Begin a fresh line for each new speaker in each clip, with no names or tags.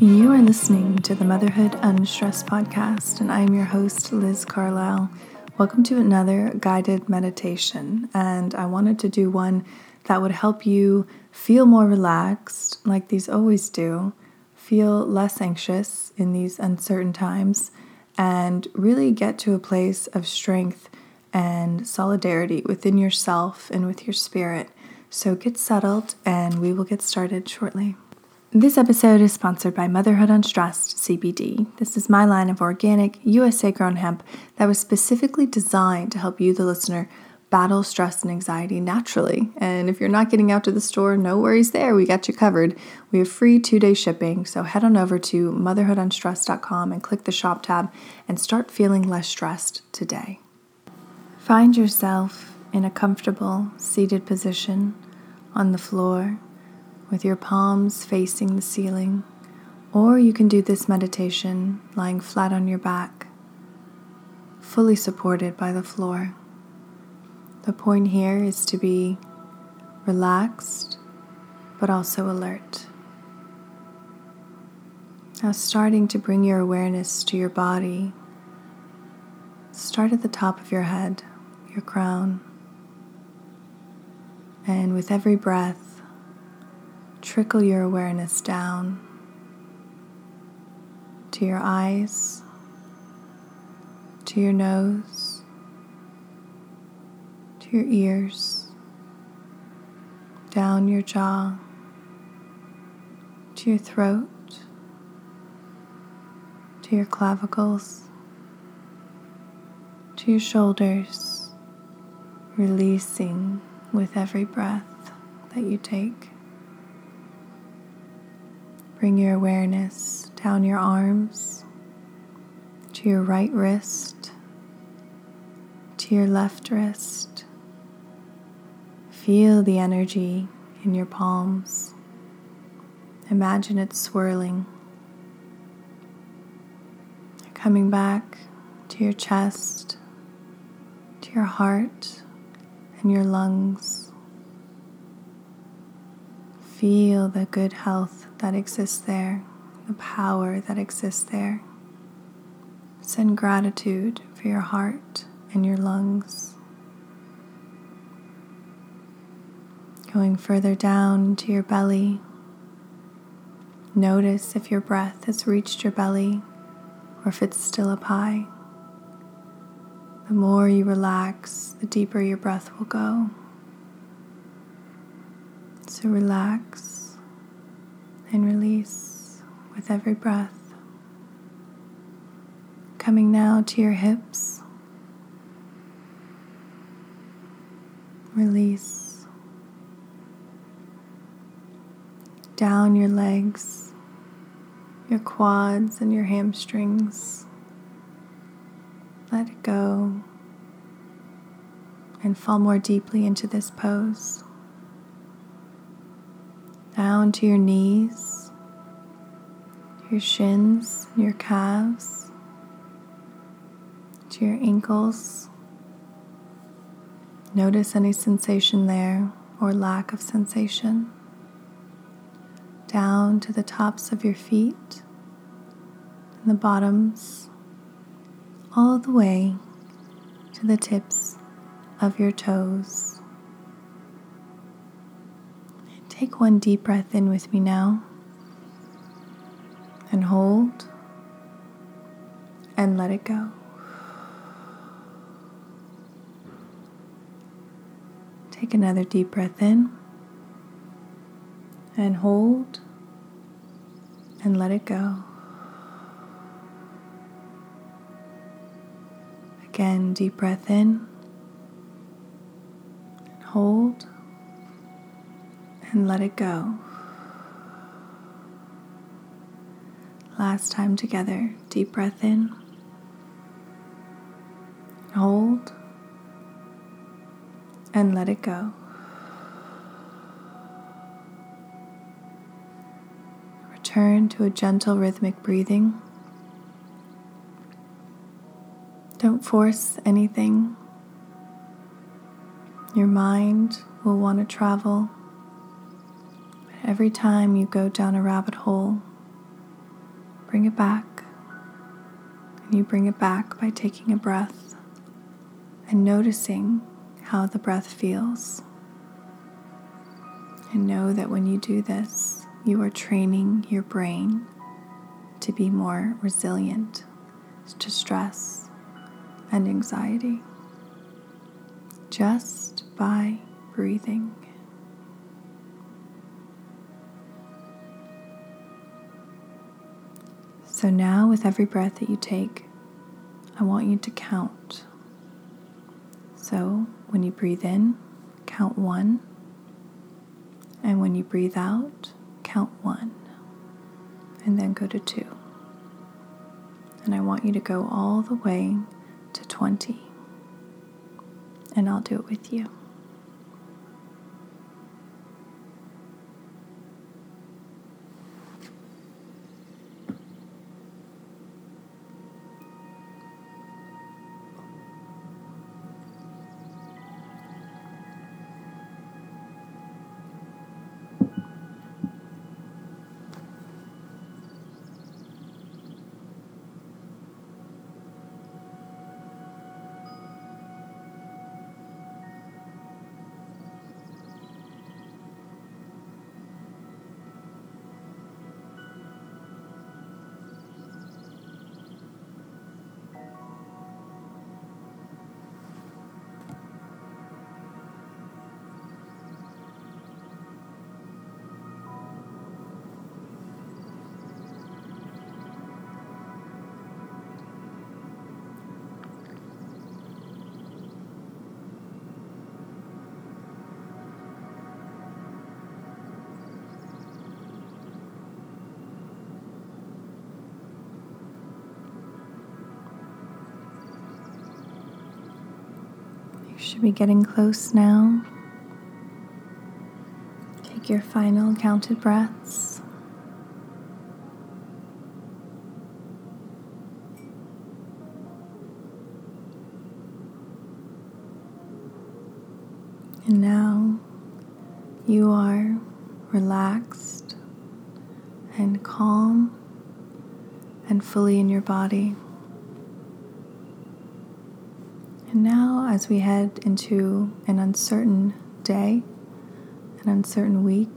You are listening to the Motherhood Unstressed podcast, and I'm your host, Liz Carlisle. Welcome to another guided meditation. And I wanted to do one that would help you feel more relaxed, like these always do, feel less anxious in these uncertain times, and really get to a place of strength and solidarity within yourself and with your spirit. So get settled, and we will get started shortly. This episode is sponsored by Motherhood Unstressed CBD. This is my line of organic, USA grown hemp that was specifically designed to help you, the listener, battle stress and anxiety naturally. And if you're not getting out to the store, no worries there. We got you covered. We have free two day shipping. So head on over to motherhoodunstressed.com and click the shop tab and start feeling less stressed today. Find yourself in a comfortable seated position on the floor with your palms facing the ceiling, or you can do this meditation lying flat on your back, fully supported by the floor. The point here is to be relaxed but also alert. Now, starting to bring your awareness to your body, start at the top of your head, your crown, and with every breath, trickle your awareness down to your eyes, to your nose, to your ears, down your jaw, to your throat, to your clavicles, to your shoulders, releasing with every breath that you take. Bring your awareness down your arms to your right wrist, to your left wrist. Feel the energy in your palms. Imagine it swirling. Coming back to your chest, to your heart, and your lungs. Feel the good health that exists there, the power that exists there. Send gratitude for your heart and your lungs. Going further down to your belly, notice if your breath has reached your belly or if it's still up high. The more you relax, the deeper your breath will go. So relax and release with every breath. Coming now to your hips. Release. Down your legs, your quads, and your hamstrings. Let it go and fall more deeply into this pose down to your knees, your shins, your calves, to your ankles. Notice any sensation there or lack of sensation. Down to the tops of your feet and the bottoms, all the way to the tips of your toes. Take one deep breath in with me now and hold and let it go. Take another deep breath in and hold and let it go. Again, deep breath in, hold and let it go. Last time together, deep breath in, hold, and let it go. Return to a gentle rhythmic breathing. Don't force anything. Your mind will want to travel Every time you go down a rabbit hole, bring it back. And you bring it back by taking a breath and noticing how the breath feels. And know that when you do this, you are training your brain to be more resilient to stress and anxiety just by breathing. So now, with every breath that you take, I want you to count. So, when you breathe in, count one. And when you breathe out, count one. And then go to two. And I want you to go all the way to 20. And I'll do it with you. Should be getting close now. Take your final counted breaths. And now you are relaxed and calm and fully in your body. And now, as we head into an uncertain day, an uncertain week,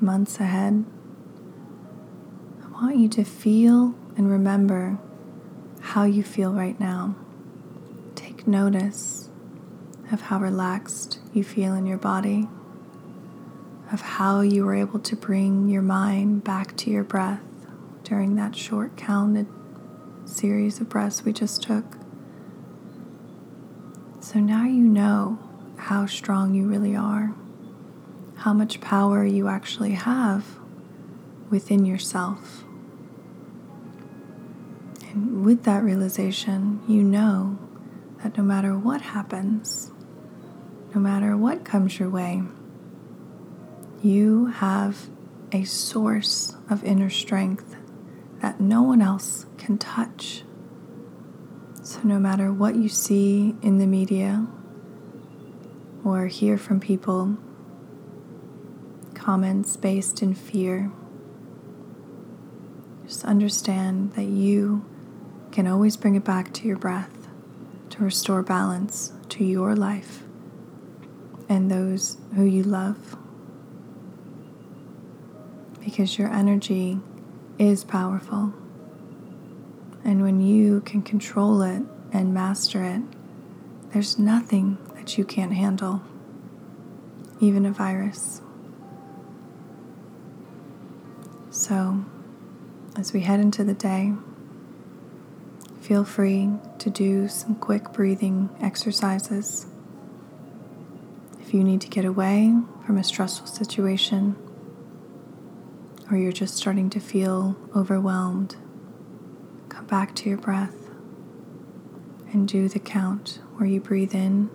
months ahead, I want you to feel and remember how you feel right now. Take notice of how relaxed you feel in your body, of how you were able to bring your mind back to your breath during that short counted series of breaths we just took. So now you know how strong you really are, how much power you actually have within yourself. And with that realization, you know that no matter what happens, no matter what comes your way, you have a source of inner strength that no one else can touch. No matter what you see in the media or hear from people, comments based in fear, just understand that you can always bring it back to your breath to restore balance to your life and those who you love. Because your energy is powerful. And when you can control it and master it, there's nothing that you can't handle, even a virus. So, as we head into the day, feel free to do some quick breathing exercises. If you need to get away from a stressful situation, or you're just starting to feel overwhelmed, back to your breath and do the count where you breathe in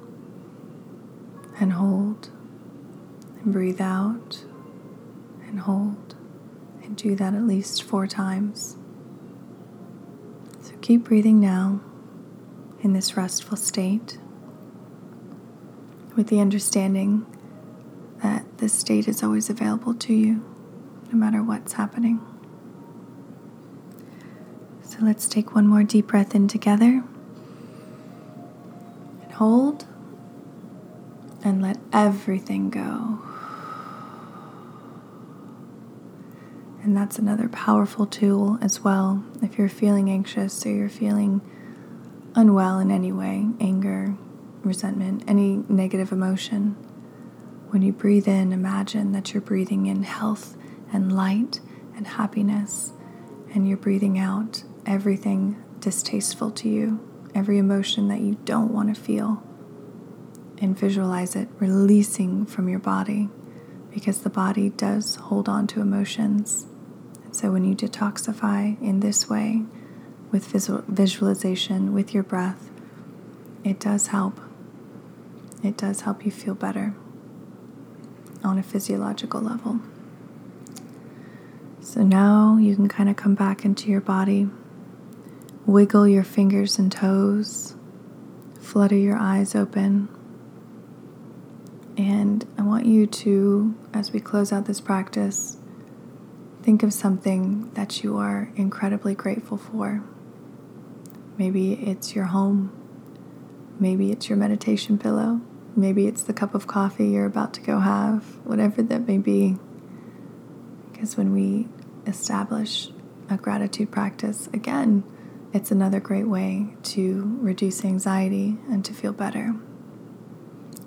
and hold, and breathe out and hold, and do that at least four times. So keep breathing now in this restful state with the understanding that this state is always available to you no matter what's happening. So let's take one more deep breath in together. And hold. And let everything go. And that's another powerful tool as well. If you're feeling anxious or you're feeling unwell in any way anger, resentment, any negative emotion when you breathe in, imagine that you're breathing in health and light and happiness, and you're breathing out everything distasteful to you, every emotion that you don't want to feel. And visualize it releasing from your body because the body does hold on to emotions. So when you detoxify in this way, with visual, visualization, with your breath, it does help. It does help you feel better on a physiological level. So now you can kind of come back into your body, wiggle your fingers and toes, flutter your eyes open. And I want you to, as we close out this practice, think of something that you are incredibly grateful for. Maybe it's your home. Maybe it's your meditation pillow. Maybe it's the cup of coffee you're about to go have, whatever that may be. Because when we establish a gratitude practice, again, it's another great way to reduce anxiety and to feel better.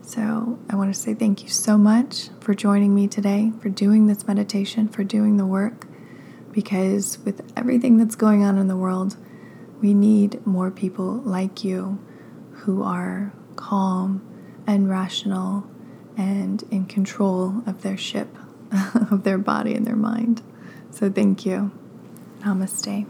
So, I want to say thank you so much for joining me today, for doing this meditation, for doing the work, because with everything that's going on in the world, we need more people like you who are calm and rational and in control of their ship, of their body and their mind. So thank you. Namaste.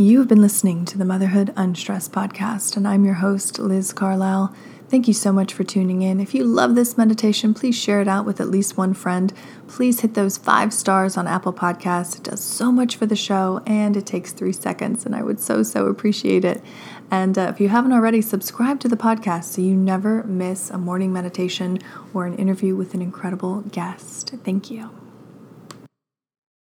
You have been listening to the Motherhood Unstressed podcast, and I'm your host, Liz Carlisle. Thank you so much for tuning in. If you love this meditation, please share it out with at least one friend. Please hit those five stars on Apple Podcasts. It does so much for the show and it takes three seconds, and I would so, so appreciate it. And uh, if you haven't already, subscribe to the podcast so you never miss a morning meditation or an interview with an incredible guest. Thank you.